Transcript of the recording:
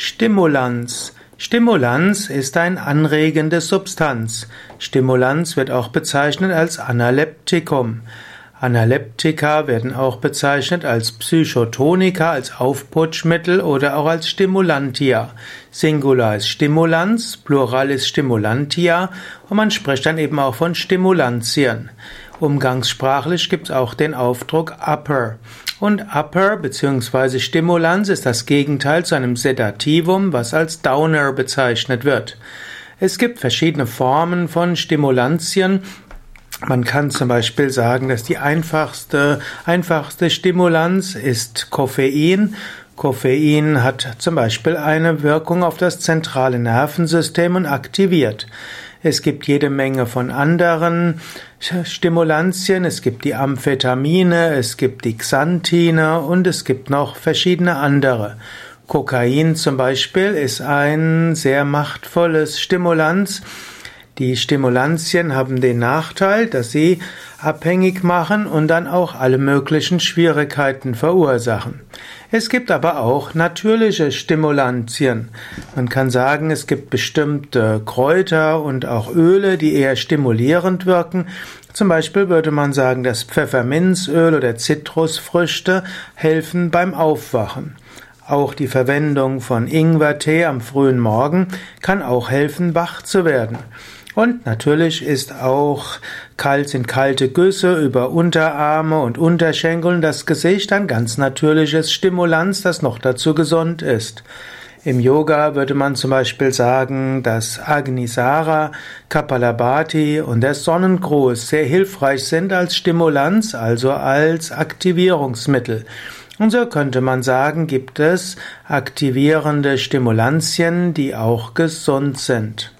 Stimulanz. Stimulanz ist ein anregende Substanz. Stimulanz wird auch bezeichnet als Analeptikum. Analeptika werden auch bezeichnet als Psychotonika, als Aufputschmittel oder auch als Stimulantia. Singular ist Stimulans, Plural ist Stimulantia und man spricht dann eben auch von Stimulantien. Umgangssprachlich gibt es auch den Aufdruck upper. Und upper bzw. Stimulans ist das Gegenteil zu einem Sedativum, was als Downer bezeichnet wird. Es gibt verschiedene Formen von Stimulantien. Man kann zum Beispiel sagen, dass die einfachste, einfachste Stimulanz ist Koffein. Koffein hat zum Beispiel eine Wirkung auf das zentrale Nervensystem und aktiviert. Es gibt jede Menge von anderen Stimulantien. Es gibt die Amphetamine, es gibt die Xanthine und es gibt noch verschiedene andere. Kokain zum Beispiel ist ein sehr machtvolles Stimulanz. Die Stimulantien haben den Nachteil, dass sie abhängig machen und dann auch alle möglichen Schwierigkeiten verursachen. Es gibt aber auch natürliche Stimulantien. Man kann sagen, es gibt bestimmte Kräuter und auch Öle, die eher stimulierend wirken. Zum Beispiel würde man sagen, dass Pfefferminzöl oder Zitrusfrüchte helfen beim Aufwachen. Auch die Verwendung von Ingwertee am frühen Morgen kann auch helfen, wach zu werden. Und natürlich ist auch kalt sind kalte Güsse über Unterarme und Unterschenkel und das Gesicht ein ganz natürliches Stimulanz, das noch dazu gesund ist. Im Yoga würde man zum Beispiel sagen, dass Agnisara, Kapalabhati und der Sonnengruß sehr hilfreich sind als Stimulanz, also als Aktivierungsmittel. Und so könnte man sagen, gibt es aktivierende Stimulantien, die auch gesund sind.